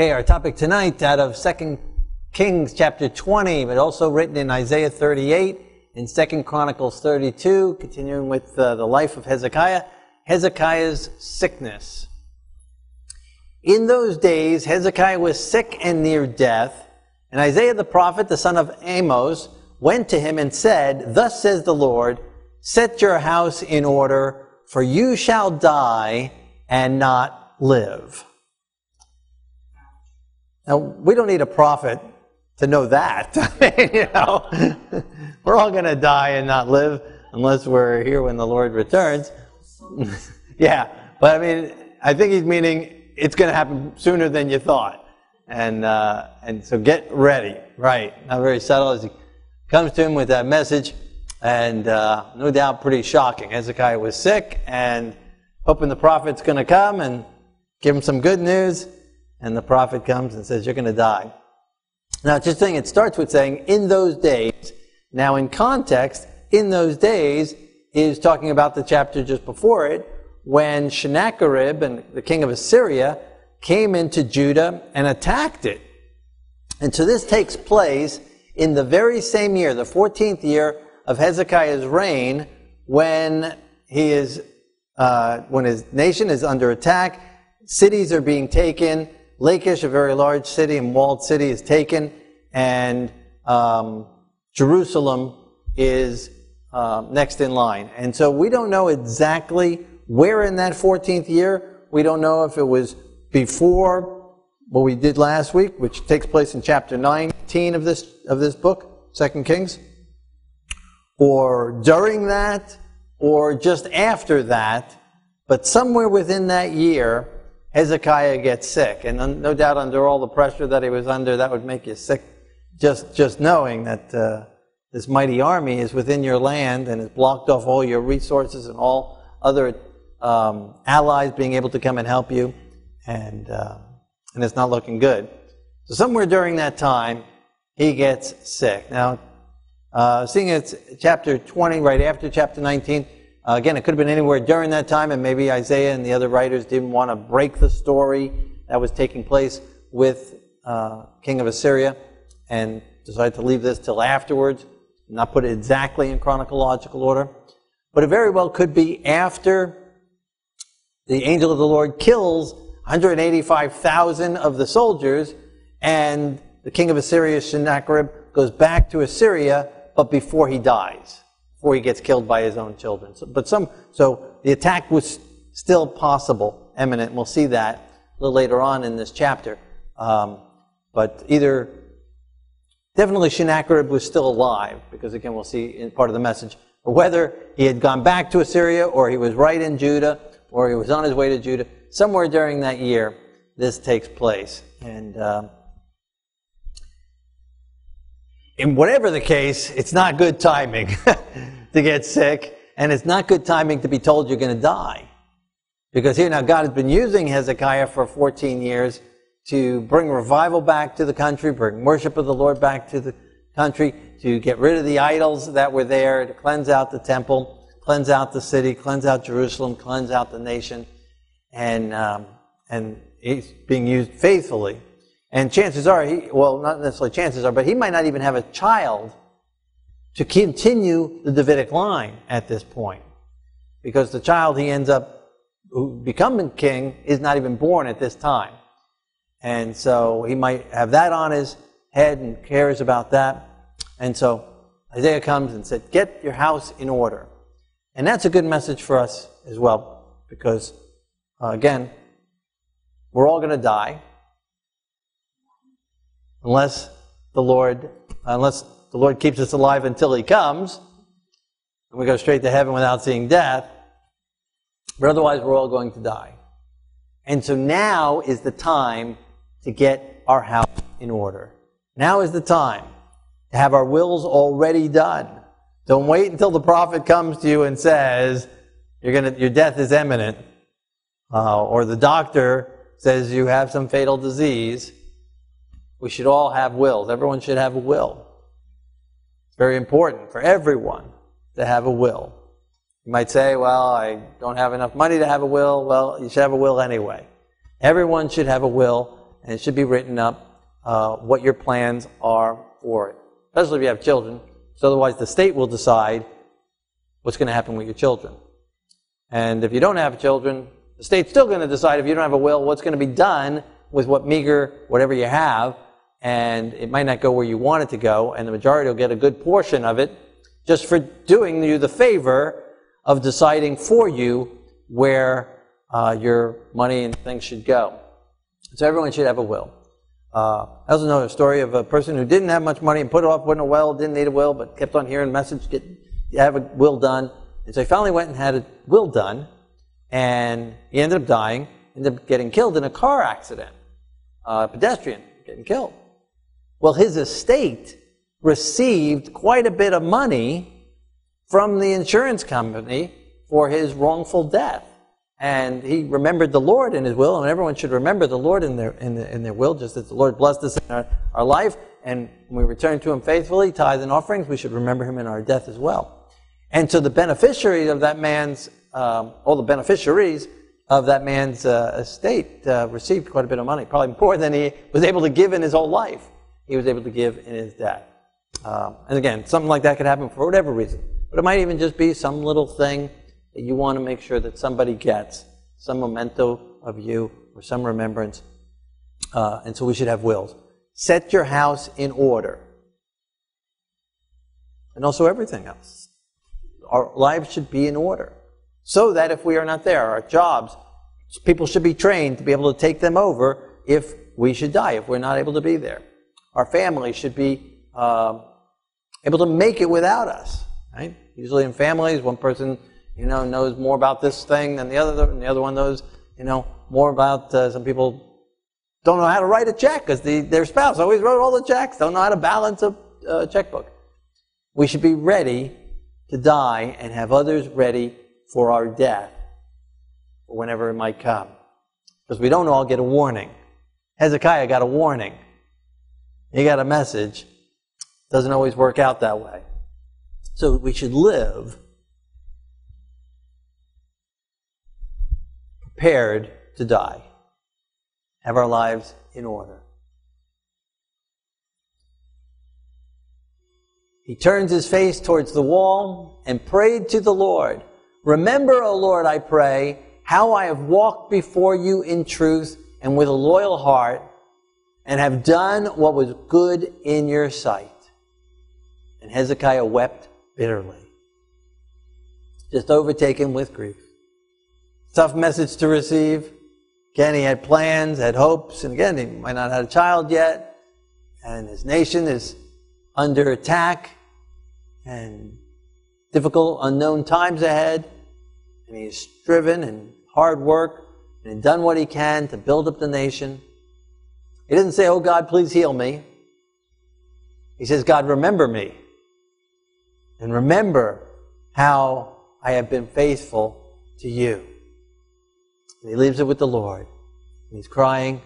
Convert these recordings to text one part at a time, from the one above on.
Okay, our topic tonight out of 2 Kings chapter 20, but also written in Isaiah 38, in 2 Chronicles 32, continuing with uh, the life of Hezekiah, Hezekiah's sickness. In those days, Hezekiah was sick and near death, and Isaiah the prophet, the son of Amos, went to him and said, Thus says the Lord, Set your house in order, for you shall die and not live. Now, we don't need a prophet to know that. you know, we're all going to die and not live unless we're here when the Lord returns. yeah, but I mean, I think he's meaning it's going to happen sooner than you thought. And, uh, and so get ready, right? Not very subtle as he comes to him with that message, and uh, no doubt pretty shocking. Hezekiah was sick and hoping the prophet's going to come and give him some good news and the prophet comes and says, You're going to die. Now, it's saying, it starts with saying, In those days. Now, in context, in those days is talking about the chapter just before it, when Sennacherib and the king of Assyria came into Judah and attacked it. And so this takes place in the very same year, the 14th year of Hezekiah's reign, when he is, uh, when his nation is under attack, cities are being taken, Lachish, a very large city and walled city, is taken, and um, Jerusalem is uh, next in line. And so we don't know exactly where in that 14th year. We don't know if it was before what we did last week, which takes place in chapter 19 of this, of this book, Second Kings, or during that, or just after that. But somewhere within that year, Hezekiah gets sick, and no doubt under all the pressure that he was under, that would make you sick just, just knowing that uh, this mighty army is within your land and has blocked off all your resources and all other um, allies being able to come and help you, and, uh, and it's not looking good. So somewhere during that time, he gets sick. Now, uh, seeing it's chapter 20, right after chapter 19, uh, again, it could have been anywhere during that time, and maybe Isaiah and the other writers didn't want to break the story that was taking place with uh, King of Assyria and decided to leave this till afterwards, not put it exactly in chronological order. But it very well could be after the angel of the Lord kills 185,000 of the soldiers, and the king of Assyria, Sennacherib, goes back to Assyria, but before he dies before he gets killed by his own children. So, but some, so the attack was still possible, imminent. We'll see that a little later on in this chapter. Um, but either, definitely Sennacherib was still alive, because again, we'll see in part of the message. But whether he had gone back to Assyria, or he was right in Judah, or he was on his way to Judah, somewhere during that year, this takes place. And um, in whatever the case, it's not good timing to get sick, and it's not good timing to be told you're going to die. Because here now God has been using Hezekiah for 14 years to bring revival back to the country, bring worship of the Lord back to the country, to get rid of the idols that were there, to cleanse out the temple, cleanse out the city, cleanse out Jerusalem, cleanse out the nation, and um, and he's being used faithfully and chances are, he, well, not necessarily chances are, but he might not even have a child to continue the Davidic line at this point. Because the child he ends up becoming king is not even born at this time. And so he might have that on his head and cares about that. And so Isaiah comes and said, Get your house in order. And that's a good message for us as well, because uh, again, we're all going to die unless the Lord, unless the Lord keeps us alive until He comes, and we go straight to heaven without seeing death. But otherwise, we're all going to die. And so now is the time to get our house in order. Now is the time to have our wills already done. Don't wait until the prophet comes to you and says, gonna, your death is imminent, uh, or the doctor says you have some fatal disease. We should all have wills. Everyone should have a will. It's very important for everyone to have a will. You might say, well, I don't have enough money to have a will. Well, you should have a will anyway. Everyone should have a will, and it should be written up uh, what your plans are for it, especially if you have children. So otherwise, the state will decide what's going to happen with your children. And if you don't have children, the state's still going to decide if you don't have a will what's going to be done with what meager, whatever you have, and it might not go where you want it to go, and the majority will get a good portion of it just for doing you the favor of deciding for you where uh, your money and things should go. So everyone should have a will. Uh, I also know a story of a person who didn't have much money and put it off, wasn't a will, didn't need a will, but kept on hearing message, get, have a will done. And so he finally went and had a will done, and he ended up dying, ended up getting killed in a car accident. Uh, pedestrian getting killed. Well, his estate received quite a bit of money from the insurance company for his wrongful death. And he remembered the Lord in his will, and everyone should remember the Lord in their, in, the, in their will, just as the Lord blessed us in our, our life. And when we return to him faithfully, tithe and offerings, we should remember him in our death as well. And so the beneficiaries of that man's, um, all the beneficiaries of that man's uh, estate uh, received quite a bit of money, probably more than he was able to give in his whole life. He was able to give in his death. Um, and again, something like that could happen for whatever reason. But it might even just be some little thing that you want to make sure that somebody gets, some memento of you or some remembrance. Uh, and so we should have wills. Set your house in order. And also everything else. Our lives should be in order. So that if we are not there, our jobs, people should be trained to be able to take them over if we should die, if we're not able to be there. Our family should be uh, able to make it without us. Right? Usually in families, one person you know, knows more about this thing than the other, and the other one knows, you know, more about, uh, some people don't know how to write a check because the, their spouse always wrote all the checks, don't know how to balance a uh, checkbook. We should be ready to die and have others ready for our death, whenever it might come. Because we don't all get a warning. Hezekiah got a warning. He got a message. Doesn't always work out that way. So we should live prepared to die, have our lives in order. He turns his face towards the wall and prayed to the Lord. Remember, O Lord, I pray, how I have walked before you in truth and with a loyal heart, and have done what was good in your sight. And Hezekiah wept bitterly, just overtaken with grief. Tough message to receive. Again, he had plans, had hopes, and again, he might not have had a child yet. And his nation is under attack and difficult, unknown times ahead. And he's striven and hard work and done what he can to build up the nation. He didn't say, Oh God, please heal me. He says, God, remember me. And remember how I have been faithful to you. And he leaves it with the Lord. And he's crying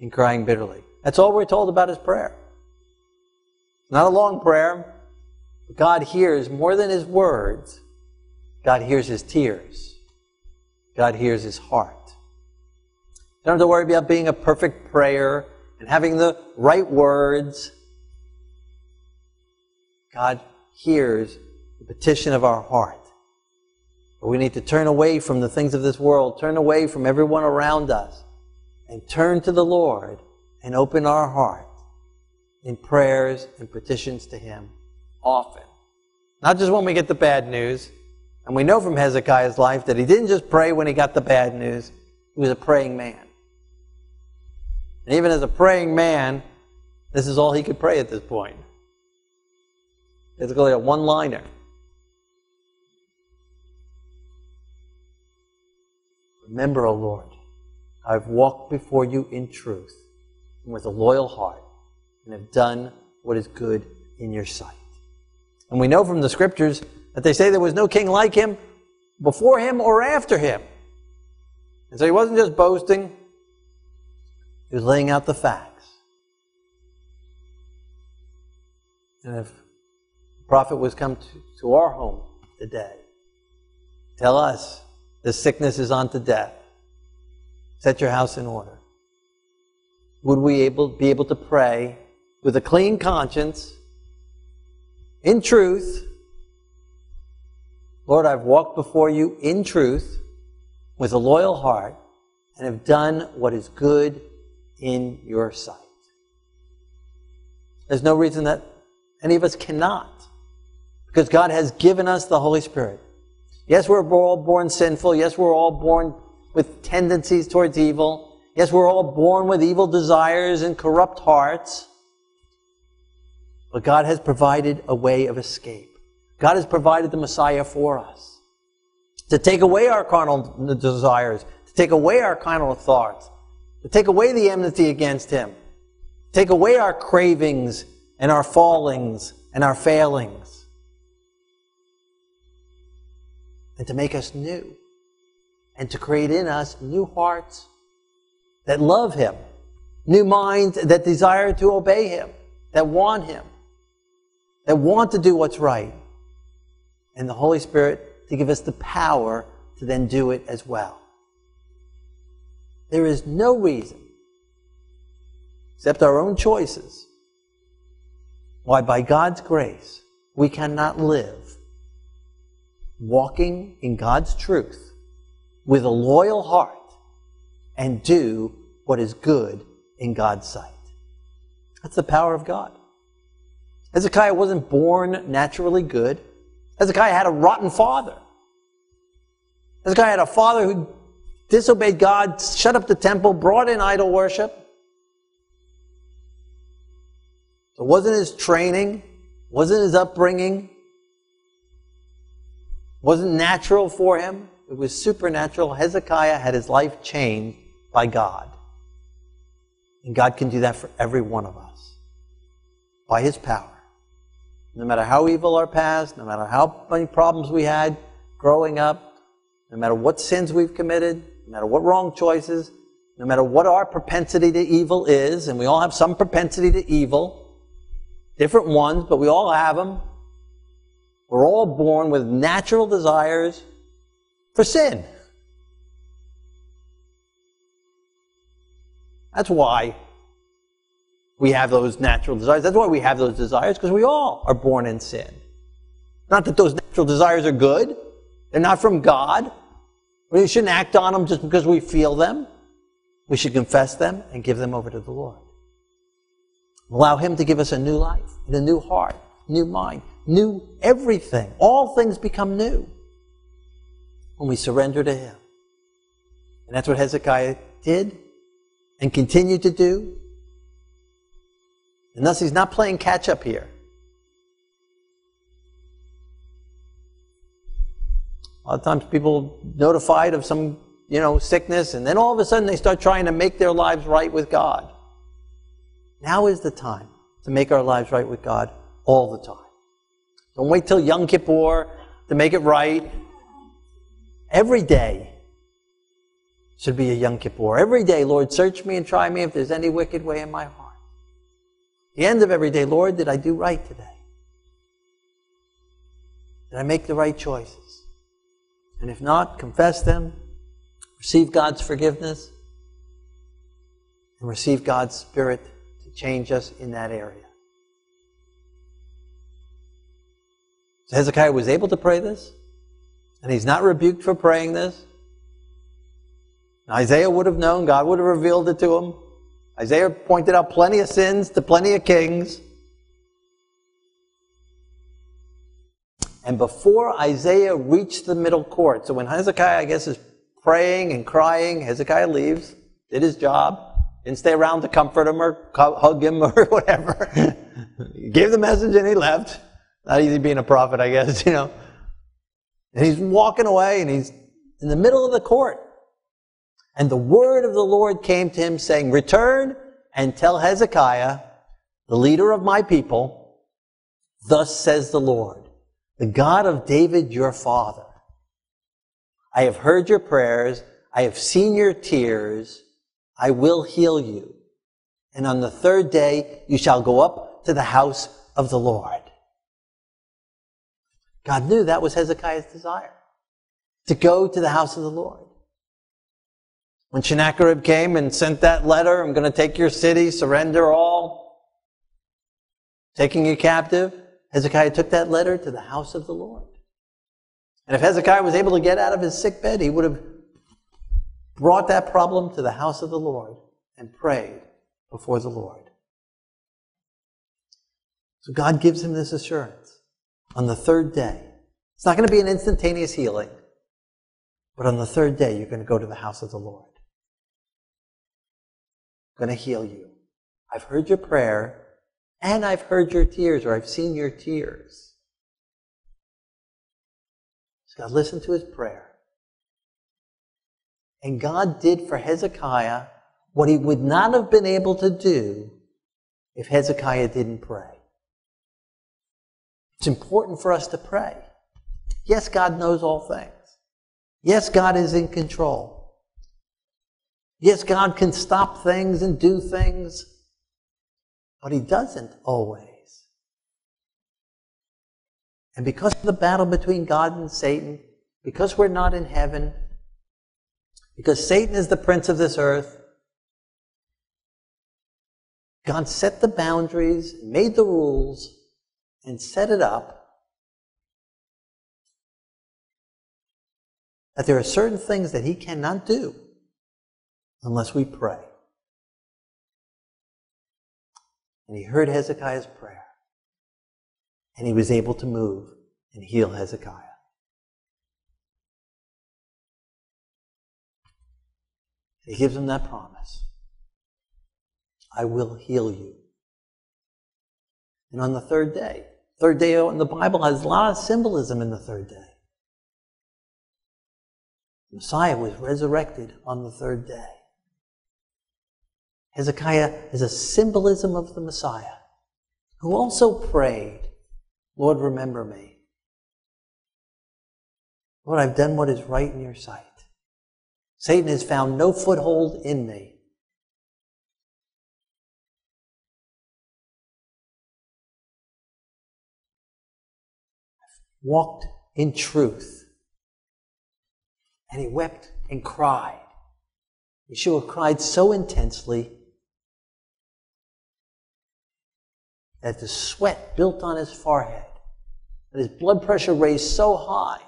and crying bitterly. That's all we're told about his prayer. Not a long prayer. But God hears more than his words. God hears his tears. God hears his heart. Don't have to worry about being a perfect prayer and having the right words. God hears the petition of our heart. But we need to turn away from the things of this world, turn away from everyone around us, and turn to the Lord and open our heart in prayers and petitions to Him often. Not just when we get the bad news. And we know from Hezekiah's life that he didn't just pray when he got the bad news, he was a praying man. And even as a praying man, this is all he could pray at this point. It's Basically, a one liner. Remember, O Lord, I've walked before you in truth and with a loyal heart and have done what is good in your sight. And we know from the scriptures that they say there was no king like him before him or after him. And so he wasn't just boasting, he was laying out the facts. And if the prophet was come to, to our home today, tell us the sickness is unto death. Set your house in order. would we able, be able to pray with a clean conscience, in truth. Lord, I've walked before you in truth with a loyal heart and have done what is good in your sight. There's no reason that any of us cannot, because God has given us the Holy Spirit. Yes, we're all born sinful. Yes, we're all born with tendencies towards evil. Yes, we're all born with evil desires and corrupt hearts. But God has provided a way of escape. God has provided the Messiah for us to take away our carnal desires, to take away our carnal thoughts, take away the enmity against Him, take away our cravings and our fallings and our failings, and to make us new, and to create in us new hearts that love Him, new minds that desire to obey Him, that want Him, that want to do what's right, and the Holy Spirit to give us the power to then do it as well. There is no reason, except our own choices, why by God's grace we cannot live walking in God's truth with a loyal heart and do what is good in God's sight. That's the power of God. Hezekiah wasn't born naturally good. Hezekiah had a rotten father. Hezekiah had a father who disobeyed God, shut up the temple, brought in idol worship. It wasn't his training, wasn't his upbringing, wasn't natural for him. It was supernatural. Hezekiah had his life changed by God. And God can do that for every one of us by his power. No matter how evil our past, no matter how many problems we had growing up, no matter what sins we've committed, no matter what wrong choices, no matter what our propensity to evil is, and we all have some propensity to evil, different ones, but we all have them. We're all born with natural desires for sin. That's why we have those natural desires. That's why we have those desires, because we all are born in sin. Not that those natural desires are good. They're not from God. We shouldn't act on them just because we feel them. We should confess them and give them over to the Lord. Allow Him to give us a new life, a new heart, new mind, new everything. All things become new when we surrender to Him. And that's what Hezekiah did and continued to do and thus, he's not playing catch up here. A lot of times people notified of some, you know, sickness, and then all of a sudden they start trying to make their lives right with God. Now is the time to make our lives right with God all the time. Don't wait till Yom Kippur to make it right. Every day should be a Yom Kippur. Every day, Lord, search me and try me if there's any wicked way in my heart. The end of every day, Lord, did I do right today? Did I make the right choices? And if not, confess them, receive God's forgiveness, and receive God's Spirit to change us in that area. So Hezekiah was able to pray this, and he's not rebuked for praying this. Isaiah would have known, God would have revealed it to him. Isaiah pointed out plenty of sins to plenty of kings. And before Isaiah reached the middle court, so when Hezekiah, I guess, is praying and crying, Hezekiah leaves, did his job, didn't stay around to comfort him or hug him or whatever. gave the message and he left. Not easy being a prophet, I guess, you know. And he's walking away and he's in the middle of the court. And the word of the Lord came to him saying, return and tell Hezekiah, the leader of my people, thus says the Lord, the God of David your father. I have heard your prayers. I have seen your tears. I will heal you. And on the third day, you shall go up to the house of the Lord. God knew that was Hezekiah's desire to go to the house of the Lord. When Sennacherib came and sent that letter, I'm going to take your city, surrender all, taking you captive, Hezekiah took that letter to the house of the Lord. And if Hezekiah was able to get out of his sick bed, he would have brought that problem to the house of the Lord and prayed before the Lord. So God gives him this assurance on the third day. It's not going to be an instantaneous healing, but on the third day, you're going to go to the house of the Lord. I'm going to heal you. I've heard your prayer, and I've heard your tears, or I've seen your tears. So God listened to his prayer. And God did for Hezekiah what he would not have been able to do if Hezekiah didn't pray. It's important for us to pray. Yes, God knows all things. Yes, God is in control. Yes, God can stop things and do things, but He doesn't always. And because of the battle between God and Satan, because we're not in heaven, because Satan is the prince of this earth, God set the boundaries, made the rules, and set it up that there are certain things that he cannot do unless we pray. And he heard Hezekiah's prayer. And he was able to move and heal Hezekiah. He gives him that promise I will heal you. And on the third day, third day in the Bible has a lot of symbolism in the third day. Messiah was resurrected on the third day. Hezekiah is a symbolism of the Messiah, who also prayed, Lord, remember me. Lord, I've done what is right in your sight. Satan has found no foothold in me. I've walked in truth. And he wept and cried. Yeshua cried so intensely that the sweat built on his forehead, that his blood pressure raised so high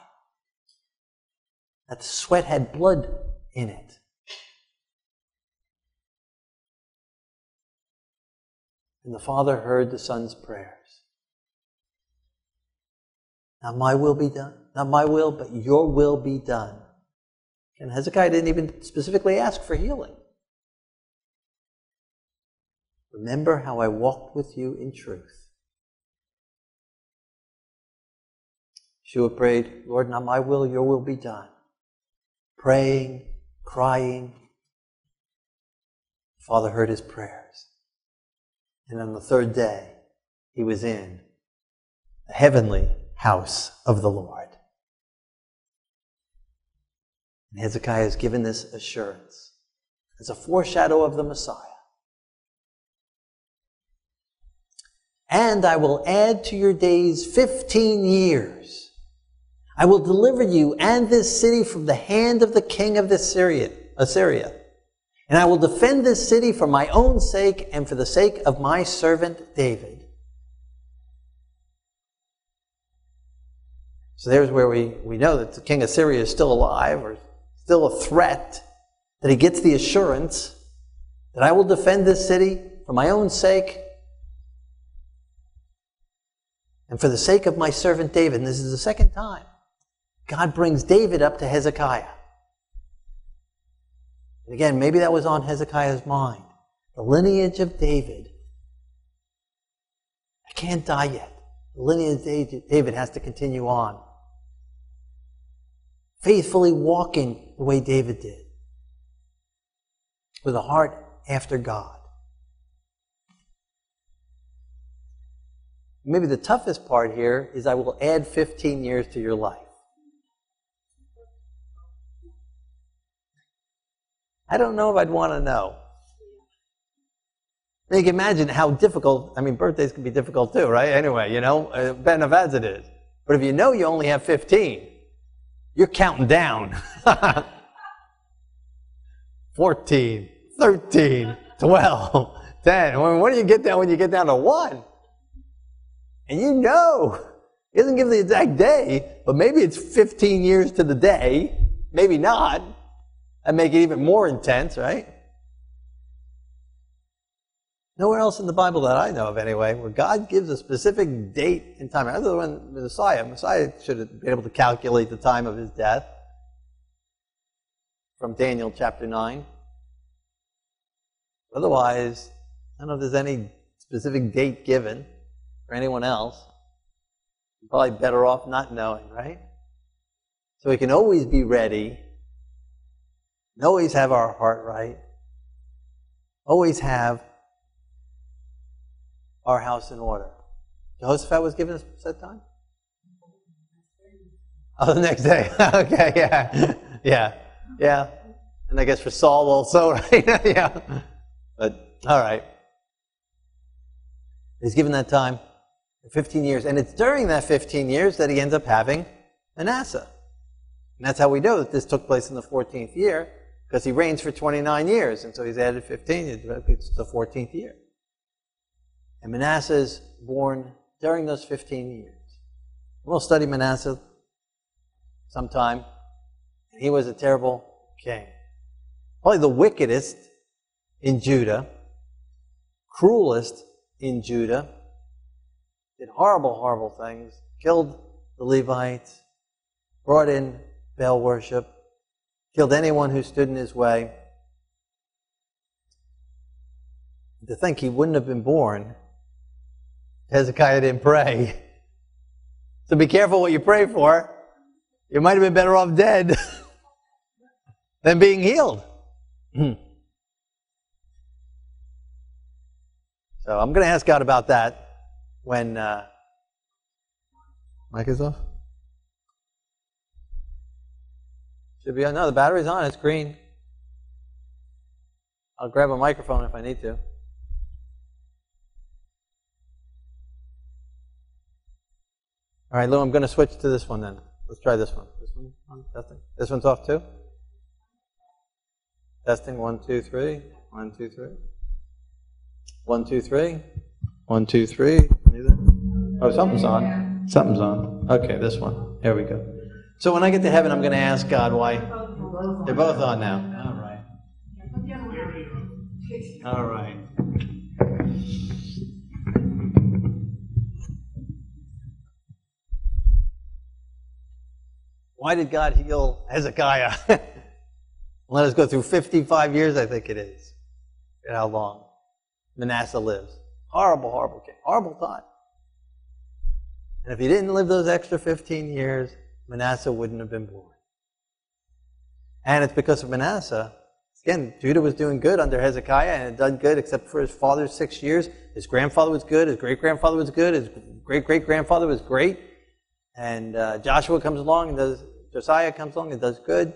that the sweat had blood in it. And the Father heard the Son's prayers. Not my will be done, not my will, but your will be done. And Hezekiah didn't even specifically ask for healing. Remember how I walked with you in truth. Yeshua prayed, Lord, not my will, your will be done. Praying, crying. Father heard his prayers. And on the third day, he was in the heavenly house of the Lord. And Hezekiah is given this assurance as a foreshadow of the Messiah. And I will add to your days 15 years. I will deliver you and this city from the hand of the king of Assyria. Assyria. And I will defend this city for my own sake and for the sake of my servant David. So there's where we, we know that the king of Syria is still alive or still a threat, that he gets the assurance that I will defend this city for my own sake and for the sake of my servant David. And this is the second time God brings David up to Hezekiah. And again, maybe that was on Hezekiah's mind. The lineage of David. I can't die yet. The lineage of David has to continue on faithfully walking the way David did, with a heart after God. Maybe the toughest part here is I will add 15 years to your life. I don't know if I'd want to know. You can imagine how difficult, I mean, birthdays can be difficult too, right? Anyway, you know, uh, bad enough as it is. But if you know you only have 15, you're counting down. 14, 13, 12, 10. When do you get down when you get down to one? And you know, he doesn't give the exact day, but maybe it's 15 years to the day, maybe not. That make it even more intense, right? Nowhere else in the Bible that I know of, anyway, where God gives a specific date and time. Other than Messiah, Messiah should have been able to calculate the time of his death from Daniel chapter 9. Otherwise, I don't know if there's any specific date given for anyone else. You're probably better off not knowing, right? So we can always be ready, and always have our heart right, always have our house in order. Jehoshaphat was given a set time? Oh, the next day. okay, yeah. Yeah. Yeah. And I guess for Saul also, right? yeah. But, all right. He's given that time, 15 years. And it's during that 15 years that he ends up having Manasseh. And that's how we know that this took place in the 14th year, because he reigns for 29 years. And so he's added 15, it's the 14th year. And Manasseh is born during those 15 years. We'll study Manasseh sometime. He was a terrible king. Probably the wickedest in Judah, cruelest in Judah, did horrible, horrible things, killed the Levites, brought in Baal worship, killed anyone who stood in his way. To think he wouldn't have been born, Hezekiah didn't pray. So be careful what you pray for. You might have been better off dead than being healed. So I'm going to ask God about that when uh, mic is off. Should be on. No, the battery's on. It's green. I'll grab a microphone if I need to. All right, Lou, I'm going to switch to this one then. Let's try this one. This one on testing. This one's off too. Testing one, two, three. One, two, three. One, two, three. One, two, three. Oh, something's on. Something's on. Okay, this one. There we go. So when I get to heaven, I'm going to ask God why. They're both on now. All right. All right. Why did God heal Hezekiah? Let us go through 55 years, I think it is. And how long Manasseh lives. Horrible, horrible. Horrible time. And if he didn't live those extra 15 years, Manasseh wouldn't have been born. And it's because of Manasseh. Again, Judah was doing good under Hezekiah and had done good except for his father's six years. His grandfather was good. His great grandfather was good. His great great grandfather was great. And uh, Joshua comes along and does, Josiah comes along and does good.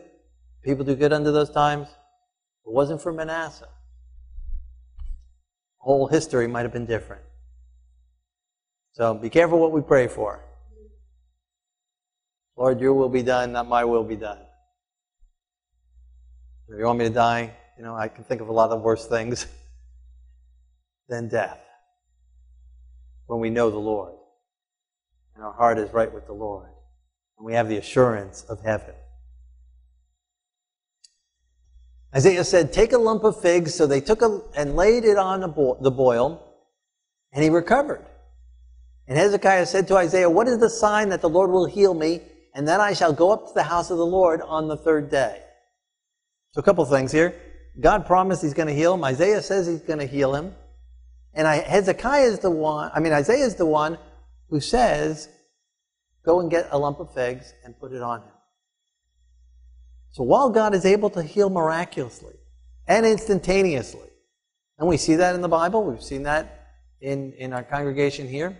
People do good under those times. It wasn't for Manasseh, whole history might have been different. So be careful what we pray for. Lord, your will be done, not my will be done. If you want me to die, you know, I can think of a lot of worse things than death when we know the Lord and our heart is right with the Lord and we have the assurance of heaven. Isaiah said, Take a lump of figs. So they took a, and laid it on bo- the boil, and he recovered. And Hezekiah said to Isaiah, What is the sign that the Lord will heal me, and then I shall go up to the house of the Lord on the third day? So, a couple things here. God promised he's going to heal him. Isaiah says he's going to heal him. And I, Hezekiah is the one, I mean, Isaiah is the one who says, Go and get a lump of figs and put it on him. So while God is able to heal miraculously and instantaneously, and we see that in the Bible, we've seen that in, in our congregation here,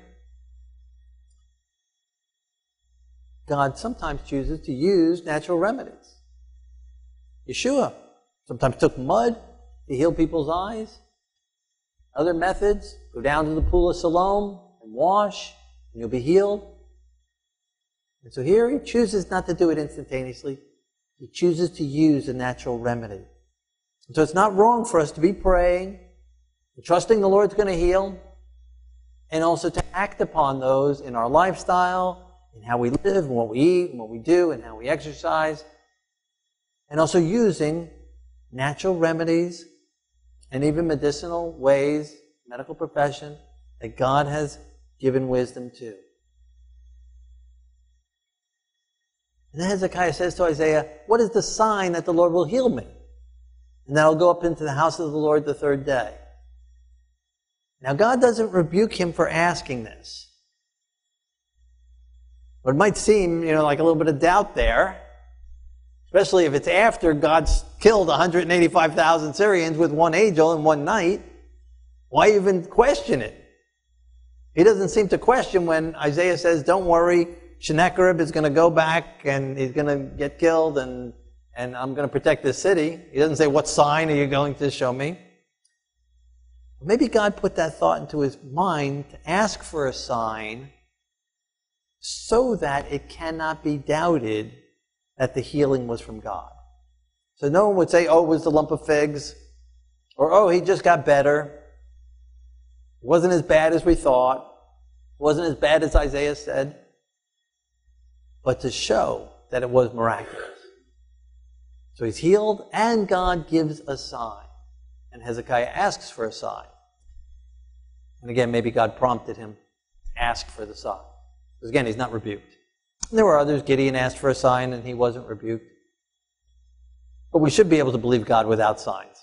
God sometimes chooses to use natural remedies. Yeshua sometimes took mud to heal people's eyes. Other methods, go down to the pool of Siloam and wash, and you'll be healed. And so here he chooses not to do it instantaneously. He chooses to use a natural remedy. So it's not wrong for us to be praying, trusting the Lord's going to heal, and also to act upon those in our lifestyle, in how we live, and what we eat, and what we do, and how we exercise, and also using natural remedies and even medicinal ways, medical profession, that God has given wisdom to. And then Hezekiah says to Isaiah, What is the sign that the Lord will heal me? And that I'll go up into the house of the Lord the third day. Now, God doesn't rebuke him for asking this. But it might seem, you know, like a little bit of doubt there, especially if it's after God's killed 185,000 Syrians with one angel in one night. Why even question it? He doesn't seem to question when Isaiah says, Don't worry, Sennacherib is going to go back and he's going to get killed and, and I'm going to protect this city. He doesn't say, What sign are you going to show me? Maybe God put that thought into his mind to ask for a sign so that it cannot be doubted that the healing was from God. So no one would say, oh, it was the lump of figs, or oh, he just got better. It wasn't as bad as we thought. It wasn't as bad as Isaiah said. But to show that it was miraculous. So he's healed, and God gives a sign. And Hezekiah asks for a sign. And again, maybe God prompted him to ask for the sign. Because again, he's not rebuked. And there were others. Gideon asked for a sign and he wasn't rebuked. But we should be able to believe God without signs.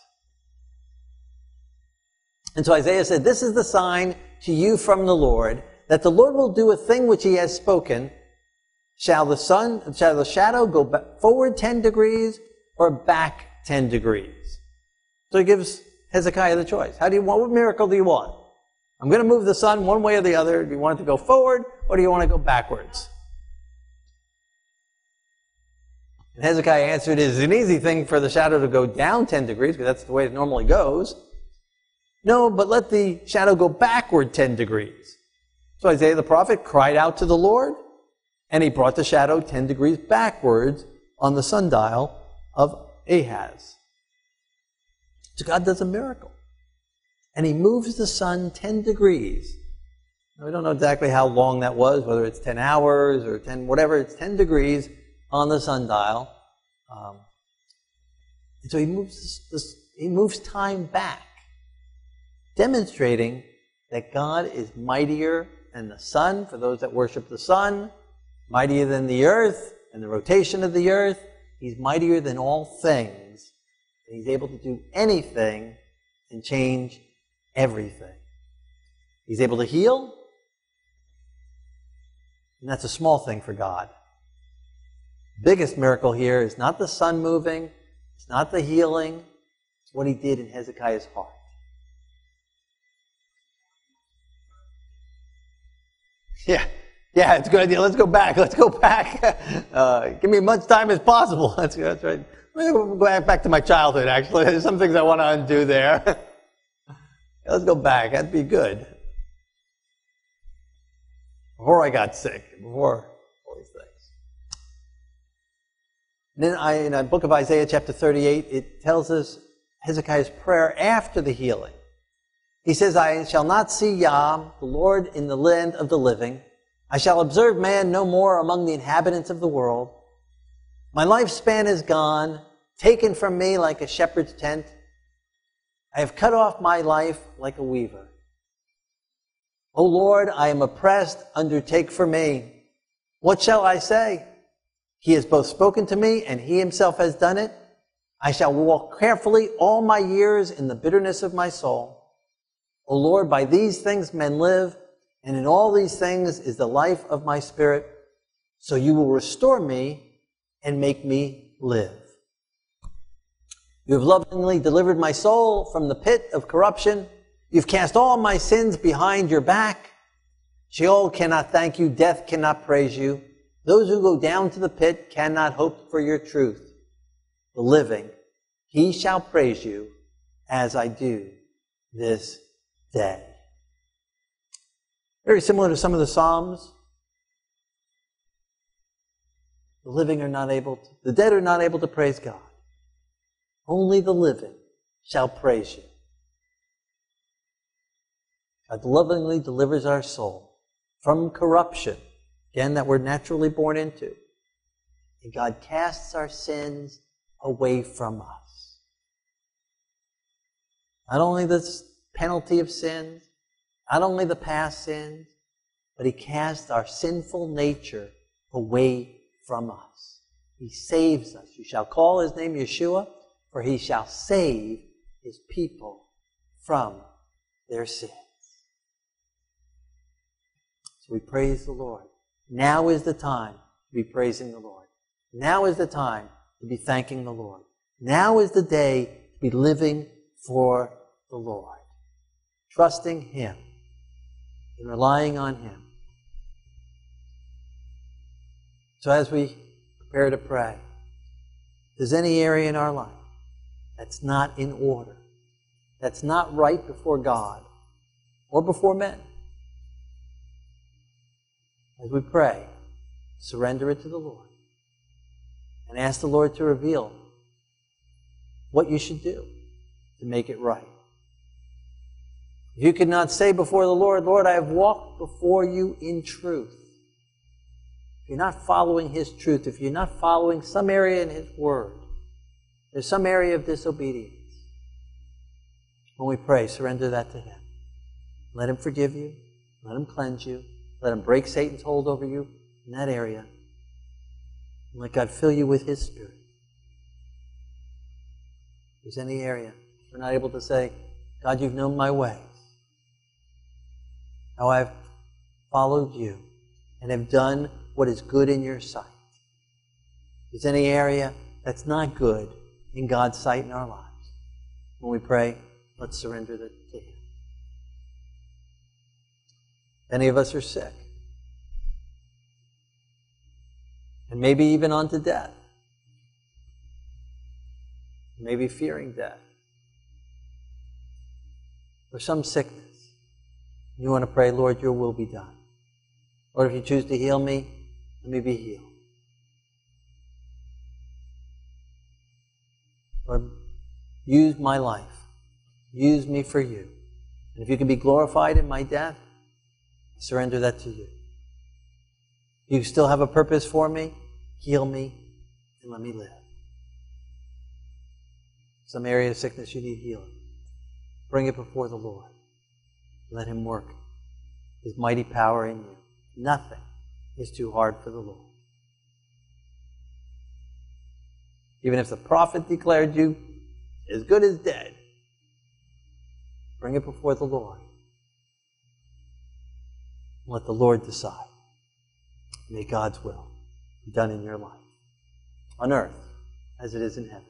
And so Isaiah said, This is the sign to you from the Lord, that the Lord will do a thing which he has spoken. Shall the sun, shall the shadow go forward 10 degrees or back 10 degrees? So he gives Hezekiah the choice. How do you want, what miracle do you want? I'm going to move the sun one way or the other. Do you want it to go forward or do you want to go backwards? And Hezekiah answered, It is an easy thing for the shadow to go down 10 degrees because that's the way it normally goes. No, but let the shadow go backward 10 degrees. So Isaiah the prophet cried out to the Lord, and he brought the shadow 10 degrees backwards on the sundial of Ahaz. So God does a miracle and he moves the sun 10 degrees. Now, we don't know exactly how long that was, whether it's 10 hours or 10, whatever, it's 10 degrees on the sundial. Um, and so he moves, this, this, he moves time back, demonstrating that God is mightier than the sun for those that worship the sun, mightier than the earth and the rotation of the earth. He's mightier than all things. And he's able to do anything and change everything. He's able to heal, and that's a small thing for God. Biggest miracle here is not the sun moving, it's not the healing, it's what he did in Hezekiah's heart. Yeah, yeah, it's a good idea. Let's go back. Let's go back. Uh, give me as much time as possible. That's, that's right. Go back to my childhood, actually. There's some things I want to undo there. Let's go back. That'd be good. Before I got sick, before all these things. And then I, in the book of Isaiah, chapter 38, it tells us Hezekiah's prayer after the healing. He says, I shall not see Yah, the Lord, in the land of the living. I shall observe man no more among the inhabitants of the world. My lifespan is gone, taken from me like a shepherd's tent. I have cut off my life like a weaver. O Lord, I am oppressed. Undertake for me. What shall I say? He has both spoken to me and he himself has done it. I shall walk carefully all my years in the bitterness of my soul. O Lord, by these things men live, and in all these things is the life of my spirit. So you will restore me and make me live. You have lovingly delivered my soul from the pit of corruption. You've cast all my sins behind your back. Sheol cannot thank you. Death cannot praise you. Those who go down to the pit cannot hope for your truth. The living, he shall praise you as I do this day. Very similar to some of the Psalms. The living are not able to, the dead are not able to praise God. Only the living shall praise you. God lovingly delivers our soul from corruption, again, that we're naturally born into. And God casts our sins away from us. Not only the penalty of sins, not only the past sins, but He casts our sinful nature away from us. He saves us. You shall call His name Yeshua, for He shall save His people from their sins. So we praise the Lord. Now is the time to be praising the Lord. Now is the time to be thanking the Lord. Now is the day to be living for the Lord, trusting Him and relying on Him. So as we prepare to pray, if there's any area in our life that's not in order, that's not right before God or before men, as we pray, surrender it to the Lord and ask the Lord to reveal what you should do to make it right. You could not say before the Lord, Lord, I have walked before you in truth. If you're not following His truth, if you're not following some area in His Word, there's some area of disobedience. When we pray, surrender that to Him. Let Him forgive you. Let Him cleanse you. Let Him break Satan's hold over you in that area. And let God fill you with His Spirit. If there's any area we're not able to say, God, you've known my ways, how I've followed you and have done what is good in your sight. If there's any area that's not good in God's sight in our lives, when we pray, let's surrender that to Him. Any of us are sick. And maybe even unto death. Maybe fearing death. Or some sickness. You want to pray, Lord, your will be done. Lord, if you choose to heal me, let me be healed. Lord, use my life. Use me for you. And if you can be glorified in my death, I surrender that to you. You still have a purpose for me? Heal me and let me live. Some area of sickness you need healing. Bring it before the Lord. Let Him work His mighty power in you. Nothing is too hard for the Lord. Even if the prophet declared you as good as dead, bring it before the Lord. Let the Lord decide. May God's will be done in your life, on earth as it is in heaven.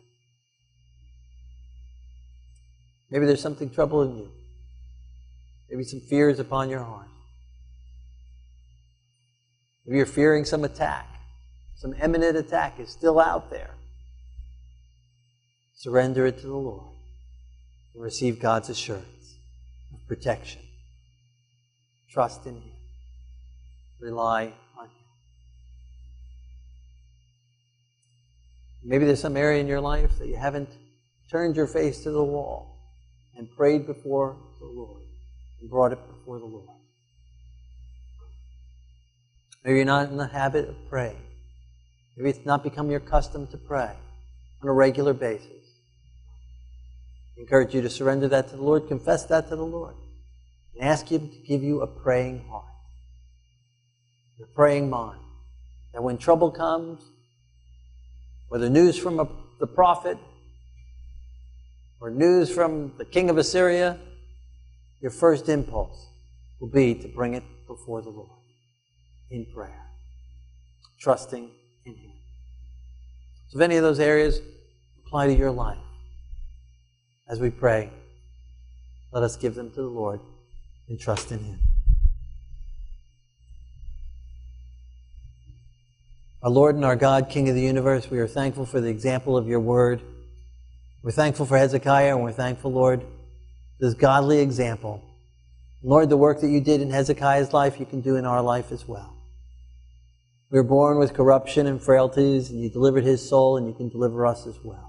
Maybe there's something troubling you. Maybe some fears upon your heart. Maybe you're fearing some attack. Some imminent attack is still out there. Surrender it to the Lord and receive God's assurance of protection. Trust in Him. Rely on Him. Maybe there's some area in your life that you haven't turned your face to the wall and prayed before the Lord and brought it before the Lord. Maybe you're not in the habit of praying. Maybe it's not become your custom to pray on a regular basis. I encourage you to surrender that to the Lord, confess that to the Lord, and ask Him to give you a praying heart, a praying mind. That when trouble comes, whether news from a, the prophet or news from the king of Assyria, your first impulse will be to bring it before the Lord in prayer, trusting in Him. So, if any of those areas apply to your life, as we pray, let us give them to the Lord and trust in Him. Our Lord and our God, King of the universe, we are thankful for the example of your word. We're thankful for Hezekiah, and we're thankful, Lord, this godly example. Lord, the work that you did in Hezekiah's life, you can do in our life as well. We were born with corruption and frailties, and you delivered his soul, and you can deliver us as well.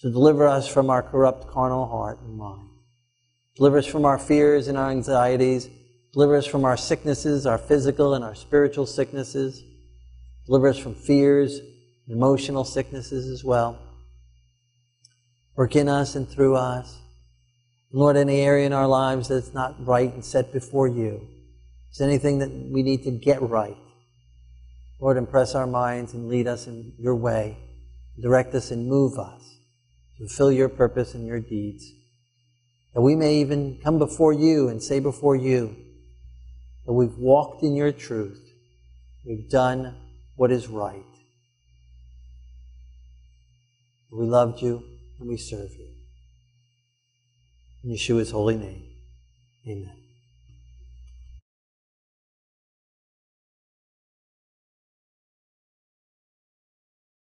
to deliver us from our corrupt carnal heart and mind. Deliver us from our fears and our anxieties. Deliver us from our sicknesses, our physical and our spiritual sicknesses. Deliver us from fears, emotional sicknesses as well. Work in us and through us. Lord, any area in our lives that's not right and set before you, is anything that we need to get right, Lord, impress our minds and lead us in your way. Direct us and move us to fulfill your purpose and your deeds. That we may even come before you and say before you that we've walked in your truth. We've done what is right. We loved you and we serve you. In Yeshua's holy name, amen.